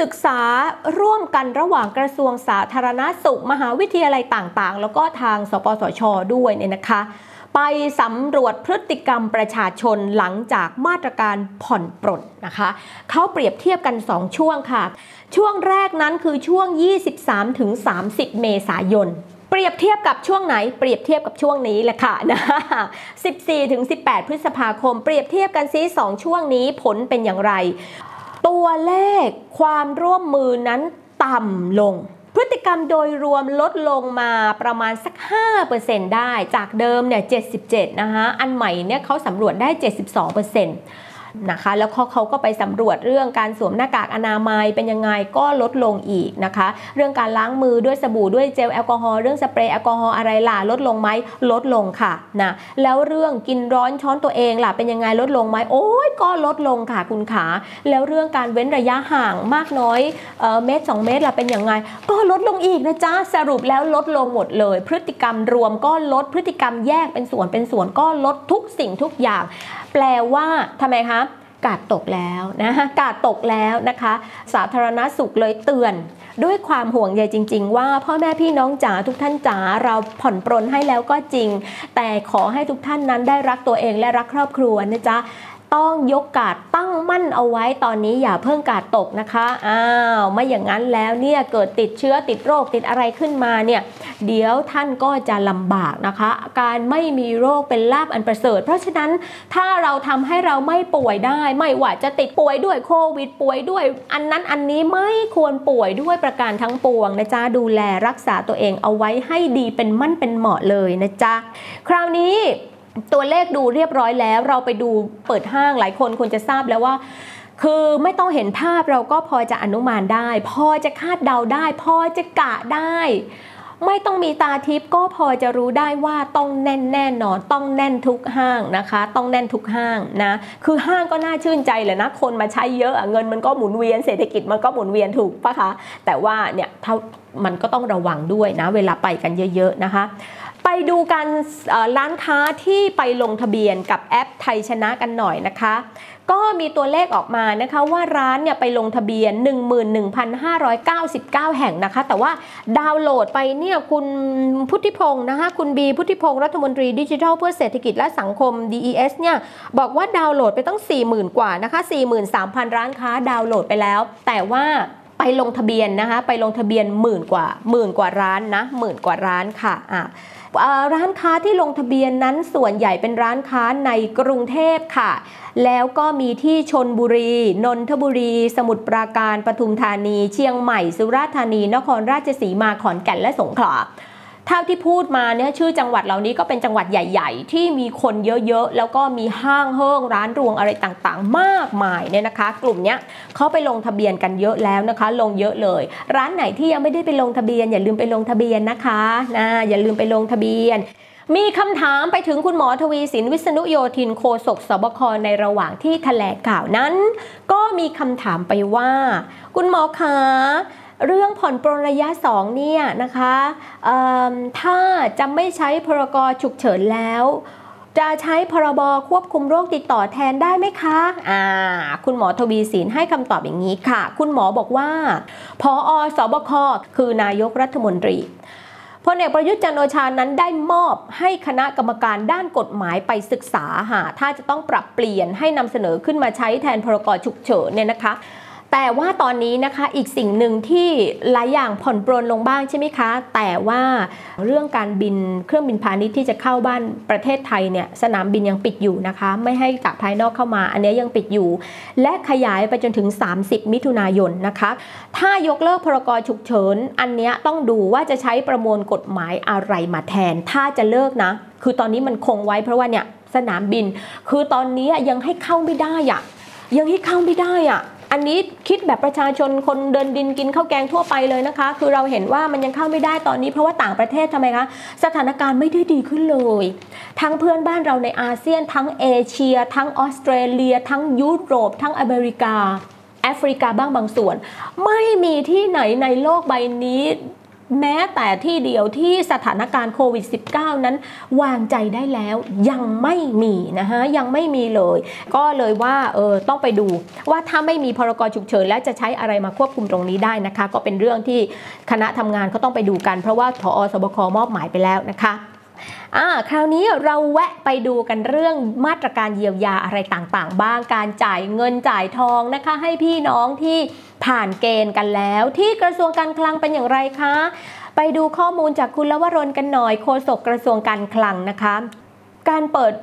ศึกษาร่วมกันระหว่างกระทรวงสาธารณาสุข มหาวิทยาลัยต่างๆ แล้วก็ทางสปสช ด้วยเนี่ยนะคะ ไปสำรวจพฤติกรรมประชาชนหลังจากมาตรการผ่อนปลนนะคะเขาเปรียบเทียบกัน 2 ช่วงค่ะ ช่วงแรกนั้นคือช่วง 23-30 เมษายนเปรียบเทียบกับช่วงไหน เปรียบเทียบกับช่วงนี้แหละค่ะนะ 14 ถึง 18 พฤษภาคม เปรียบเทียบกันซิ2ช่วงนี้ผลเป็นอย่างไร ตัวเลขความร่วมมือนั้นต่ำลง พฤติกรรมโดยรวมลดลงมาประมาณสัก 5%ได้ จากเดิมเนี่ย 77 นะคะอันใหม่เนี่ยเขาสำรวจได้ 72% นะคะ แล้วเขาเขาก็ไปสำรวจเรื่องการสวมหน้ากากอนามัยเป็นยังไงก็ลดลงอีกนะคะ เรื่องการล้างมือด้วยสบู่ด้วยเจลแอลกอฮอล์เรื่องสเปรย์แอลกอฮอล์อะไรล่ะลดลงไหมลดลงค่ะนะแล้วเรื่องกินร้อนช้อนตัวเองล่ะเป็นยังไงลดลงไหมโอ้ยก็ลดลงค่ะคุณขา แล้วเรื่องการเว้นระยะห่างมากน้อยเออเมตรสองเมตรล่ะเป็นยังไง ก็ลดลงอีกนะจ๊ะสรุปแล้วลดลงหมดเลย พฤติกรรมรวมก็ลดพฤติกรรมแยกเป็นส่วนเป็นส่วนก็ลดทุกสิ่งทุกอย่าง แปลว่าทำไมคะกาดตกแล้วนะคะกาดตกแล้วนะคะ สาธารณสุขเลยเตือน ด้วยความห่วงใยจริง ๆ ว่าพ่อแม่พี่น้องจ๋าทุกท่านจ๋าเราผ่อนปรนให้แล้วก็จริง แต่ขอให้ทุกท่านนั้นได้รักตัวเองและรักครอบครัวนะจ๊ะ ต้องยกกาดตั้งมั่นเอาไว้ตอนนี้อย่าเพิ่งกาดตกนะคะอ้าวไม่อย่างนั้นแล้วเนี่ยเกิดติดเชื้อติดโรคติดอะไรขึ้นมาเนี่ยเดี๋ยวท่านก็จะลำบากนะคะ การไม่มีโรคเป็นลาบอันประเสริฐ เพราะฉะนั้นถ้าเราทำให้เราไม่ป่วยได้ ไม่ว่าจะติดป่วยด้วยโควิดป่วยด้วย อันนั้นอันนี้ไม่ควรป่วยด้วยประการทั้งปวงนะจ๊ะดูแลรักษาตัวเองเอาไว้ให้ดีเป็นมั่นเป็นเหมาะเลยนะจ๊ะคราวนี้ ตัวเลขดูเรียบร้อยแล้ว เราไปดูเปิดห้างหลายคนควรจะทราบแล้วว่า คือไม่ต้องเห็นภาพเราก็พอจะอนุมานได้ พอจะคาดเดาได้ พอจะกะได้ ไม่ต้องมีตาทิพย์ก็พอจะรู้ได้ว่าต้องแน่นแน่นอน ต้องแน่นทุกห้างนะคะ ต้องแน่นทุกห้างนะคือห้างก็น่าชื่นใจเลยนะคนมาใช้เยอะเงินมันก็หมุนเวียนเศรษฐกิจมันก็หมุนเวียนถูกปะคะแต่ว่าเนี่ยมันก็ต้องระวังด้วยนะ เวลาไปกันเยอะ ๆนะคะ ไปดูกันเอ่อร้านค้าที่ไปลงทะเบียนกับแอปไทยชนะกันหน่อยนะคะ ก็มีตัวเลขออกมานะคะว่าร้านเนี่ยไปลงทะเบียน 11,599 แห่งนะคะ แต่ว่าดาวน์โหลดไปเนี่ยคุณพุทธิพงศ์นะคะคุณบีพุทธิพงศ์รัฐมนตรีดิจิทัลเพื่อเศรษฐกิจและสังคม DES เนี่ยบอกว่าดาวน์โหลดไปตั้ง 40,000 กว่านะคะ 43,000 ร้านค้าดาวน์โหลดไปแล้ว แต่ว่า ไปลงทะเบียนนะคะไปลงทะเบียนหมื่นกว่าหมื่นกว่าร้านนะหมื่นกว่าร้านค่ะอะร้านค้าที่ลงทะเบียนนั้นส่วนใหญ่เป็นร้านค้าในกรุงเทพค่ะ แล้วก็มีที่ชนบุรี นนทบุรี สมุทรปราการปทุมธานี เชียงใหม่ สุราษฎร์ธานี นครราชสีมา ขอนแก่นและสงขลา เท่าที่พูดมาเนี่ยชื่อจังหวัดเหล่านี้ก็เป็นจังหวัดใหญ่ ๆ ที่มีคนเยอะๆ แล้วก็มีห้างเฮิงร้านรวงอะไรต่างๆ มากมายเนี่ยนะคะ กลุ่มเนี้ยเขาไปลงทะเบียนกันเยอะแล้วนะคะ ลงเยอะเลย ร้านไหนที่ยังไม่ได้ไปลงทะเบียน อย่าลืมไปลงทะเบียนนะคะนะอย่าลืมไปลงทะเบียนมีคำถามไปถึงคุณหมอทวีสินวิษณุโยธินโฆษกสบคในระหว่างที่แถลงข่าวนั้น ก็มีคำถามไปว่า คุณหมอคะ เรื่องผ่อนปรนระยะ2เนี่ยนะคะถ้าจะไม่ใช้พรกฉุกเฉินแล้วจะใช้พรบควบคุมโรคติดต่อแทนได้ไหมคะ อ่า คุณหมอทวีสินให้คำตอบอย่างนี้ค่ะ คุณหมอบอกว่า พออสบค คือนายกรัฐมนตรีพลเอกประยุทธ์จันโอชานั้นได้มอบให้คณะกรรมการด้านกฎหมายไปศึกษาหาถ้าจะต้องปรับเปลี่ยนให้นำเสนอขึ้นมาใช้แทนพรกฉุกเฉินเนี่ยนะคะ แต่ว่าตอนนี้นะคะอีกสิ่งหนึ่งที่หลายอย่างผ่อนปรนลงบ้างใช่ไหมคะ แต่ว่าเรื่องการบินเครื่องบินพาณิชย์ที่จะเข้าบ้านประเทศไทยเนี่ยสนามบินยังปิดอยู่นะคะ ไม่ให้จากภายนอกเข้ามา อันนี้ยังปิดอยู่ และขยายไปจนถึง 30 มิถุนายนนะคะ ถ้ายกเลิกพรกฉุกเฉินอันนี้ต้องดูว่าจะใช้ประมวลกฎหมายอะไรมาแทน ถ้าจะเลิกนะ คือตอนนี้มันคงไว้เพราะว่าเนี่ยสนามบิน คือตอนนี้ยังให้เข้าไม่ได้อะยังให้เข้าไม่ได้อะ อันนี้คิดแบบประชาชนคนเดินดินกินข้าวแกงทั่วไปเลยนะคะ คือเราเห็นว่ามันยังเข้าไม่ได้ตอนนี้ เพราะว่าต่างประเทศทำไมคะสถานการณ์ไม่ได้ดีขึ้นเลย ทั้งเพื่อนบ้านเราในอาเซียน ทั้งเอเชีย ทั้งออสเตรเลีย ทั้งยุโรป ทั้งอเมริกาแอฟริกาบ้างบางส่วน ไม่มีที่ไหนในโลกใบนี้ แม้แต่ที่เดียวที่สถานการณ์โควิด -19 นั้นวางใจได้แล้วยังไม่มีนะคะยังไม่มีเลย ก็เลยว่าเออต้องไปดูว่าถ้าไม่มีพรกฉุกเฉินแล้วจะใช้อะไรมาควบคุมตรงนี้ได้นะคะ ก็เป็นเรื่องที่คณะทำงานเขาต้องไปดูกัน เพราะว่าทอสบคมอบหมายไปแล้วนะคะ อ่าคราวนี้เราแวะไปดูกันเรื่องมาตรการเยียวยาอะไรต่างๆ บ้างการจ่ายเงินจ่ายทองนะคะ ให้พี่น้องที่ผ่านเกณฑ์กันแล้ว ที่กระทรวงการคลังเป็นอย่างไรคะ ไปดูข้อมูลจากคุณลวรนกันหน่อยโฆษกกระทรวงการคลังนะคะ การเปิด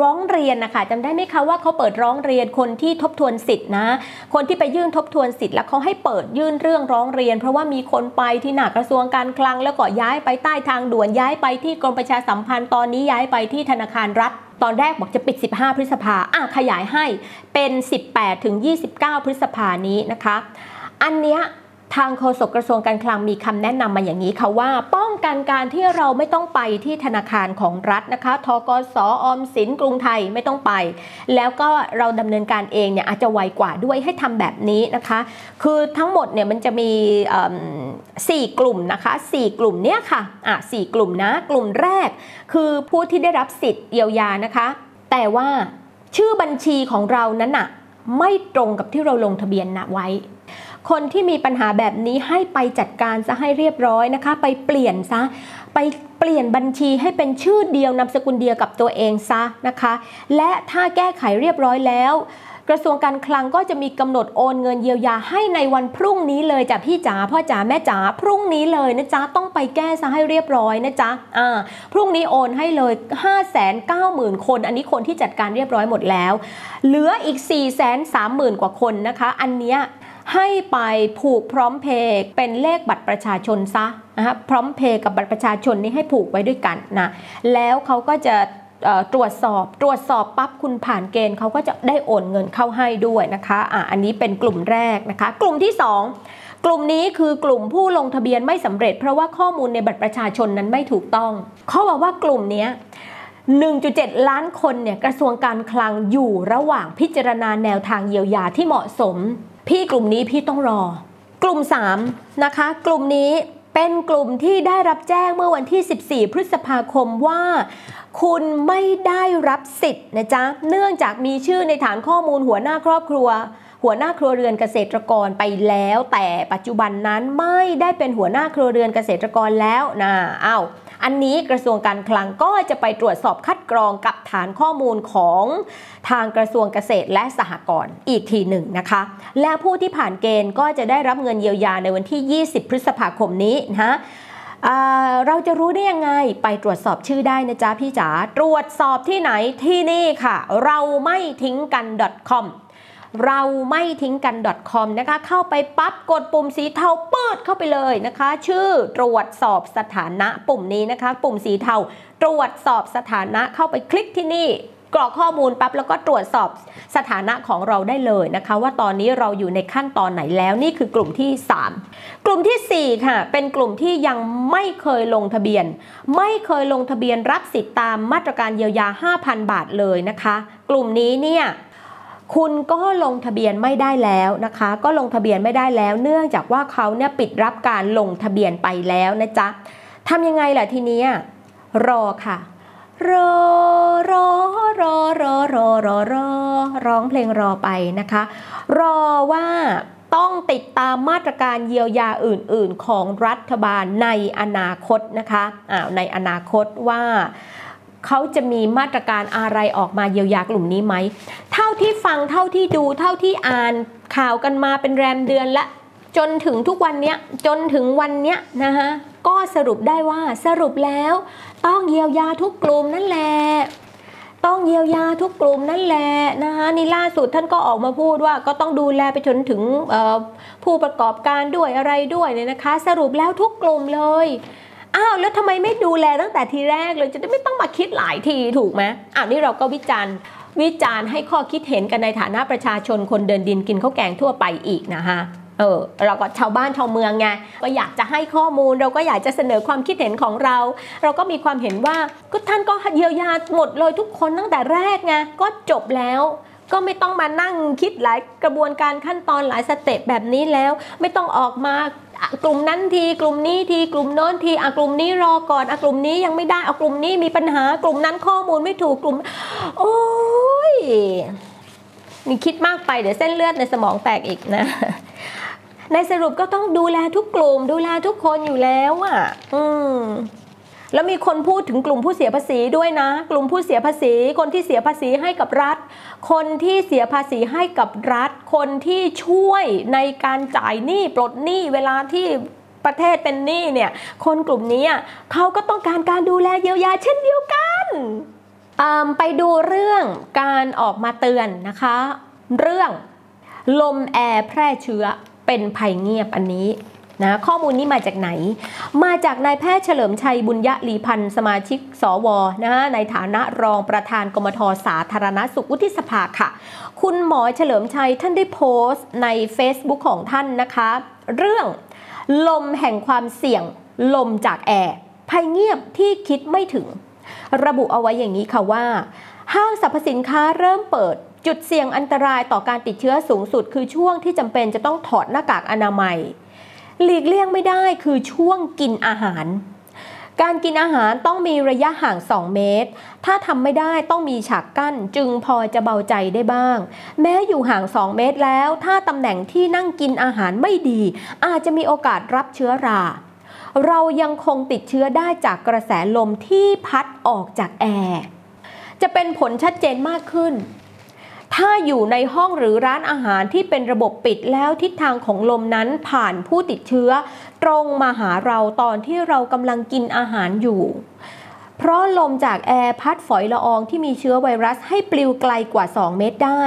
ร้องเรียนนะคะจำได้ไหมคะว่าเขาเปิดร้องเรียนคนที่ทบทวนสิทธินะ คนที่ไปยื่นทบทวนสิทธิ์แล้วเขาให้เปิดยื่นเรื่องร้องเรียน เพราะว่ามีคนไปที่หนักกระทรวงการคลัง แล้วก็ย้ายไปใต้ทางด่วนย้ายไปที่กรมประชาสัมพันธ์ตอนนี้ย้ายไปที่ธนาคารรัฐตอนแรกบอกจะปิด 15 พฤษภาอะขยายให้เป็น 18 ถึง 29 พฤษภานี้นะคะ อันเนี้ยทางโฆษกกระทรวงการคลังมีคำแนะนำมาอย่างนี้ค่ะว่าป้อง กันการที่เราไม่ต้องไปที่ธนาคารของรัฐนะคะทกสออมสินกรุงไทยไม่ต้องไป แล้วก็เราดำเนินการเองเนี่ยอาจจะไวกว่าด้วยให้ทำแบบนี้นะคะ คือทั้งหมดเนี่ยมันจะมีสี่กลุ่มนะคะสี่กลุ่มเนี้ยค่ะอะสี่กลุ่มนะกลุ่มแรก คือผู้ที่ได้รับสิทธิ์เยียวยานะคะ แต่ว่าชื่อบัญชีของเรานั้นอะไม่ตรงกับที่เราลงทะเบียนนะไว้ คนที่มีปัญหาแบบนี้ให้ไปจัดการซะให้เรียบร้อยนะคะ ไปเปลี่ยนซะไปเปลี่ยนบัญชีให้เป็นชื่อเดียวนามสกุลเดียวกับตัวเองซะนะคะ และถ้าแก้ไขเรียบร้อยแล้วกระทรวงการคลังก็จะมีกำหนดโอนเงินเยียวยาให้ในวันพรุ่งนี้เลยจ้ะพี่จ๋าพ่อจ๋าแม่จ๋าพรุ่งนี้เลยนะจ๊ะต้องไปแก้ซะให้เรียบร้อยนะจ๊ะอ่าพรุ่งนี้โอนให้เลย 5 9 0 0 0 0 คน อันนี้คนที่จัดการเรียบร้อยหมดแล้ว เหลืออีก 4 3 0 0 0 0 กว่าคนนะคะ อันเนี้ย ให้ไปผูกพร้อมเพย์เป็นเลขบัตรประชาชนซะนะคะพร้อมเพย์กับบัตรประชาชนนี้ให้ผูกไว้ด้วยกันนะแล้วเขาก็จะตรวจสอบตรวจสอบปั๊บคุณผ่านเกณฑ์เขาก็จะได้โอนเงินเข้าให้ด้วยนะคะอะอันนี้เป็นกลุ่มแรกนะคะ กลุ่มที่ 2 กลุ่มนี้คือกลุ่มผู้ลงทะเบียนไม่สำเร็จ เพราะว่าข้อมูลในบัตรประชาชนนั้นไม่ถูกต้องเขาบอกว่ากลุ่มนี้1.7 ล้านคนเนี่ยกระทรวงการคลังอยู่ระหว่างพิจารณาแนวทางเยียวยาที่เหมาะสม พี่กลุ่มนี้พี่ต้องรอ กลุ่ม 3 นะคะ กลุ่มนี้เป็นกลุ่มที่ได้รับแจ้งเมื่อวันที่ 14 พฤษภาคมว่า คุณไม่ได้รับสิทธิ์นะจ๊ะ เนื่องจากมีชื่อในฐานข้อมูลหัวหน้าครอบครัว หัวหน้าครัวเรือนเกษตรกรไปแล้ว แต่ปัจจุบันนั้นไม่ได้เป็นหัวหน้าครัวเรือนเกษตรกรแล้วนะอ้าว อันนี้กระทรวงการคลังก็จะไปตรวจสอบคัดกรองกับฐานข้อมูลของทางกระทรวงเกษตรและสหกรณ์อีกทีหนึ่งนะคะ และผู้ที่ผ่านเกณฑ์ก็จะได้รับเงินเยียวยาในวันที่ 20 พฤษภาคมนี้นะเราจะรู้ได้ยังไงไปตรวจสอบชื่อได้นะจ๊ะพี่จ๋าตรวจสอบที่ไหนที่นี่ค่ะ เราไม่ทิ้งกัน .com เราไม่ทิ้งกัน .com นะคะ เข้าไปปั๊บกดปุ่มสีเทาเปิดเข้าไปเลยนะคะ ชื่อตรวจสอบสถานะปุ่มนี้นะคะ ปุ่มสีเทาตรวจสอบสถานะเข้าไปคลิกที่นี่กรอกข้อมูลปั๊บแล้วก็ตรวจสอบสถานะของเราได้เลยนะคะ ว่าตอนนี้เราอยู่ในขั้นตอนไหนแล้วนี่คือกลุ่มที่ 3 กลุ่มที่ 4 ค่ะ เป็นกลุ่มที่ยังไม่เคยลงทะเบียน ไม่เคยลงทะเบียนรับสิทธิ์ตามมาตรการเยียวยา 5,000 บาทเลยนะคะ กลุ่มนี้เนี่ย คุณก็ลงทะเบียนไม่ได้แล้วนะคะ ก็ลงทะเบียนไม่ได้แล้ว เนื่องจากว่าเขาเนี่ยปิดรับการลงทะเบียนไปแล้วนะจ๊ะทำยังไงล่ะทีนี้รอค่ะรอรอรอรอรอรอรอร้องเพลงรอไปนะคะ รอว่าต้องติดตามมาตรการเยียวยาอื่น ๆ ของรัฐบาลในอนาคตนะคะอ้าวในอนาคตว่า เขาจะมีมาตรการอะไรออกมาเยียวยากลุ่มนี้ไหม เท่าที่ฟังเท่าที่ดูเท่าที่อ่านข่าวกันมาเป็นแรมเดือนละ จนถึงทุกวันนี้จนถึงวันนี้นะคะก็สรุปได้ว่าสรุปแล้ว ต้องเยียวยาทุกกลุ่มนั่นแหละต้องเยียวยาทุกกลุ่มนั่นแหละนะคะนี่ล่าสุดท่านก็ออกมาพูดว่าก็ต้องดูแลไปจนถึงผู้ประกอบการด้วยอะไรด้วยเนี่ยนะคะ สรุปแล้วทุกกลุ่มเลย อ้าวแล้วทำไมไม่ดูแลตั้งแต่ทีแรกเลยจะได้ไม่ต้องมาคิดหลายทีถูกไหมอ้าวนี่เราก็วิจารณ์วิจารณ์ให้ข้อคิดเห็นกันในฐานะประชาชนคนเดินดินกินข้าวแกงทั่วไปอีกนะฮะเออเราก็ชาวบ้านชาวเมืองไงก็อยากจะให้ข้อมูล เราก็อยากจะเสนอความคิดเห็นของเรา เราก็มีความเห็นว่าก็ท่านก็เยียวยาหมดเลยทุกคนตั้งแต่แรกไงก็จบแล้ว ก็ไม่ต้องมานั่งคิดหลายกระบวนการขั้นตอนหลายสเต็ปแบบนี้แล้ว ไม่ต้องออกมากลุ่มนั้นทีกลุ่มนี้ทีกลุ่มโน้นทีอะกลุ่มนี้รอก่อนอะกลุ่มนี้ยังไม่ได้อะกลุ่มนี้มีปัญหากลุ่มนั้นข้อมูลไม่ถูกกลุ่ม โอ้ยนี่คิดมากไปเดี๋ยวเส้นเลือดในสมองแตกอีกนะ ในสรุปก็ต้องดูแลทุกกลุ่ม ดูแลทุกคนอยู่แล้วอะ อืม แล้วมีคนพูดถึงกลุ่มผู้เสียภาษีด้วยนะ กลุ่มผู้เสียภาษี คนที่เสียภาษีให้กับรัฐ คนที่เสียภาษีให้กับรัฐ คนที่ช่วยในการจ่ายหนี้ปลดหนี้เวลาที่ประเทศเป็นหนี้เนี่ย คนกลุ่มนี้เขาก็ต้องการการดูแลเยียวยาเช่นเดียวกันไปดูเรื่องการออกมาเตือนนะคะ เรื่องลมแอร์แพร่เชื้อเป็นภัยเงียบอันนี้ นะข้อมูลนี้มาจากไหน มาจากนายแพทย์เฉลิมชัยบุญยะลีพันธ์สมาชิกสวนะในฐานะรองประธานกรมทสาธารณสุขวุฒิสภาค่ะ คุณหมอเฉลิมชัยท่านได้โพสต์ใน Facebook ของท่านนะคะ เรื่องลมแห่งความเสี่ยงลมจากแอร์ภัยเงียบที่คิดไม่ถึง ระบุเอาไว้อย่างนี้ค่ะว่า ห้างสรรพสินค้าเริ่มเปิดจุดเสี่ยงอันตรายต่อการติดเชื้อสูงสุด คือช่วงที่จำเป็นจะต้องถอดหน้ากากอนามัย หลีกเลี่ยงไม่ได้คือช่วงกินอาหาร การกินอาหารต้องมีระยะห่าง 2 เมตร ถ้าทำไม่ได้ต้องมีฉากกั้นจึงพอจะเบาใจได้บ้าง แม้อยู่ห่าง 2 เมตรแล้ว ถ้าตำแหน่งที่นั่งกินอาหารไม่ดี อาจจะมีโอกาสรับเชื้อรา เรายังคงติดเชื้อได้จากกระแสลมที่พัดออกจากแอร์จะเป็นผลชัดเจนมากขึ้น ถ้าอยู่ในห้องหรือร้านอาหารที่เป็นระบบปิดแล้วทิศทางของลมนั้นผ่านผู้ติดเชื้อ ตรงมาหาเราตอนที่เรากำลังกินอาหารอยู่ เพราะลมจากแอร์พัดฝอยละอองที่มีเชื้อไวรัสให้ปลิวไกลกว่า 2 เมตรได้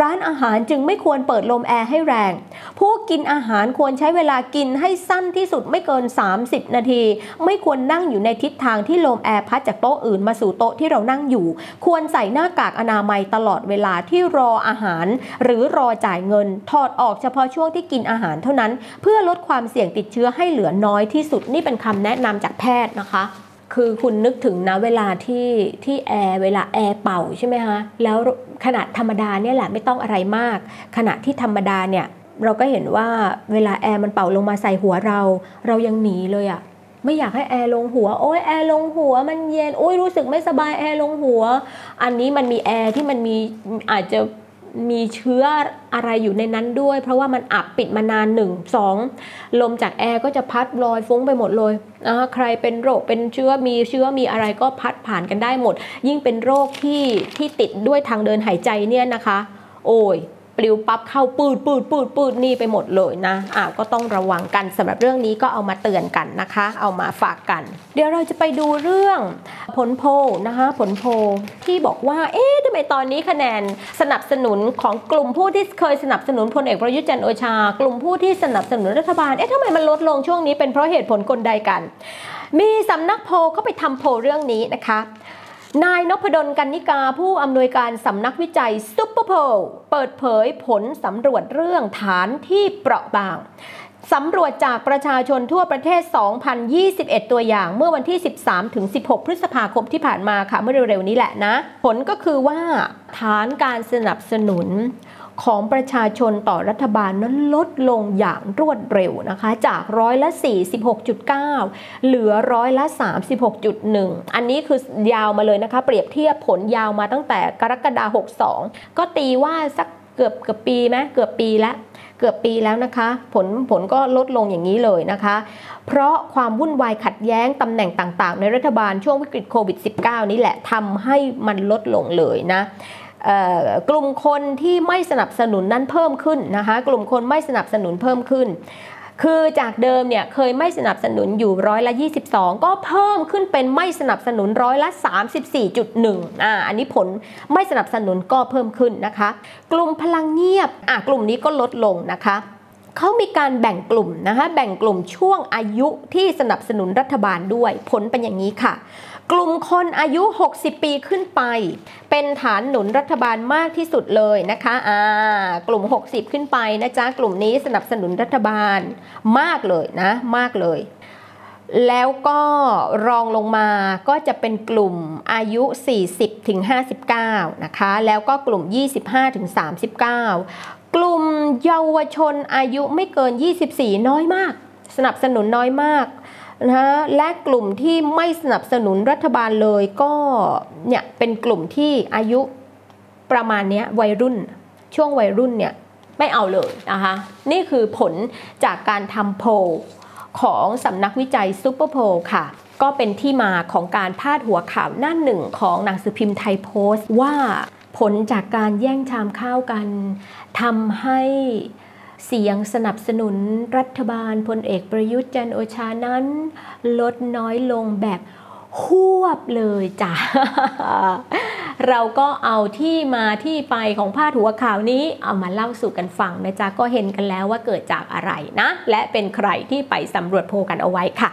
ร้านอาหารจึงไม่ควรเปิดลมแอร์ให้แรง ผู้กินอาหารควรใช้เวลากินให้สั้นที่สุดไม่เกิน 30 นาที ไม่ควรนั่งอยู่ในทิศทางที่ลมแอร์พัดจากโต๊ะอื่นมาสู่โต๊ะที่เรานั่งอยู่ ควรใส่หน้ากากอนามัยตลอดเวลาที่รออาหาร หรือรอจ่ายเงิน ถอดออกเฉพาะช่วงที่กินอาหารเท่านั้น เพื่อลดความเสี่ยงติดเชื้อให้เหลือน้อยที่สุดนี่เป็นคำแนะนำจากแพทย์นะคะคือคุณนึกถึงนะเวลาที่ที่แอร์เวลาแอร์เป่าใช่ไหมคะแล้วขนาดธรรมดาเนี่ยแหละไม่ต้องอะไรมาก ขณะที่ธรรมดาเนี่ย เราก็เห็นว่าเวลาแอร์มันเป่าลงมาใส่หัวเรา เรายังหนีเลยอะไม่อยากให้แอร์ลงหัว โอ้ยแอร์ลงหัว มันเย็นโอ้ยรู้สึกไม่สบายแอร์ลงหัว อันนี้มันมีแอร์ที่มันมีอาจจะมีเชื้ออะไรอยู่ในนั้นด้วย เพราะว่ามันอับปิดมานานหนึ่งสองลมจากแอร์ก็จะพัดลอยฟุ้งไปหมดเลยนะใครเป็นโรคเป็นเชื้อมีเชื้อมีอะไรก็พัดผ่านกันได้หมด ยิ่งเป็นโรคที่ที่ติดด้วยทางเดินหายใจเนี่ยนะคะ โอ้ย ปลิวปั๊บเข้าปืดปืดปืดปืดนี่ไปหมดเลยนะอะก็ต้องระวังกันสำหรับเรื่องนี้ก็เอามาเตือนกันนะคะ เอามาฝากกัน เดี๋ยวเราจะไปดูเรื่องผลโพนะคะผลโพที่บอกว่าเอ๊ะทำไมตอนนี้คะแนนสนับสนุนของกลุ่มผู้ที่เคยสนับสนุนพลเอกประยุทธ์จันโอชา กลุ่มผู้ที่สนับสนุนรัฐบาลเอ๊ะทำไมมันลดลงช่วงนี้เป็นเพราะเหตุผลกลใดกัน มีสำนักโพเขาไปทำโพเรื่องนี้นะคะ นายนพดลกันนิกาผู้อำนวยการสำนักวิจัยซุปเปอร์โพลเปิดเผยผลสำรวจเรื่องฐานที่เปราะบางสำรวจจากประชาชนทั่วประเทศ 2021 ตัวอย่างเมื่อวันที่ 13ถึง16 พฤษภาคมที่ผ่านมาค่ะ เมื่อเร็วๆนี้แหละนะ ผลก็คือว่าฐานการสนับสนุน ของประชาชนต่อรัฐบาลนั้นลดลงอย่างรวดเร็วนะคะ จากร้อยละ 46.9 เหลือร้อยละ 36.1 อันนี้คือยาวมาเลยนะคะ เปรียบเทียบผลยาวมาตั้งแต่กรกฎาคม62 ก็ตีว่าสักเกือบเกือบปีไหมเกือบปีแล้วเกือบปีแล้วนะคะ ผลผลก็ลดลงอย่างนี้เลยนะคะ เพราะความวุ่นวายขัดแย้งตำแหน่งต่างๆ ในรัฐบาลช่วงวิกฤตโควิด -19 นี้แหละทำให้มันลดลงเลยนะ กลุ่มคนที่ไม่สนับสนุนนั้นเพิ่มขึ้นนะคะกลุ่มคนไม่สนับสนุนเพิ่มขึ้น คือจากเดิมเนี่ยเคยไม่สนับสนุนอยู่ร้อยละ 22 ก็เพิ่มขึ้นเป็นไม่สนับสนุนร้อยละ 34.1อ่าอันนี้ผลไม่สนับสนุนก็เพิ่มขึ้นนะคะ กลุ่มพลังเงียบอะกลุ่มนี้ก็ลดลงนะคะเขามีการแบ่งกลุ่มนะคะแบ่งกลุ่มช่วงอายุที่สนับสนุนรัฐบาลด้วย ผลเป็นอย่างนี้ค่ะ กลุ่มคนอายุ 60 ปีขึ้นไป เป็นฐานหนุนรัฐบาลมากที่สุดเลยนะคะอ่ากลุ่ม 60 ขึ้นไปนะจ๊ะกลุ่มนี้สนับสนุนรัฐบาลมากเลยนะ มากเลย แล้วก็รองลงมาก็จะเป็นกลุ่มอายุ 40ถึง59 นะคะ แล้วก็กลุ่ม 25ถึง39 กลุ่มเยาวชนอายุไม่เกิน 24 น้อยมาก สนับสนุนน้อยมาก นะและกลุ่มที่ไม่สนับสนุนรัฐบาลเลยก็เนี่ยเป็นกลุ่มที่อายุประมาณนี้วัยรุ่น ช่วงวัยรุ่นเนี่ยไม่เอาเลยนะคะนี่คือผลจากการทำโพลของสำนักวิจัยซูเปอร์โพลค่ะ ก็เป็นที่มาของการพาดหัวข่าวหน้าหนึ่งของหนังสือพิมพ์ไทยโพสต์ว่าผลจากการแย่งชามข้าวกันทำให้ เสียงสนับสนุนรัฐบาลพลเอกประยุทธ์จันโอชานั้น ลดน้อยลงแบบหวบเลยจ้ะ เราก็เอาที่มาที่ไปของพาดหัวข่าวนี้ เอามาเล่าสู่กันฟังนะจ๊ะ ก็เห็นกันแล้วว่าเกิดจากอะไรนะ และเป็นใครที่ไปสำรวจโพกันเอาไว้ค่ะ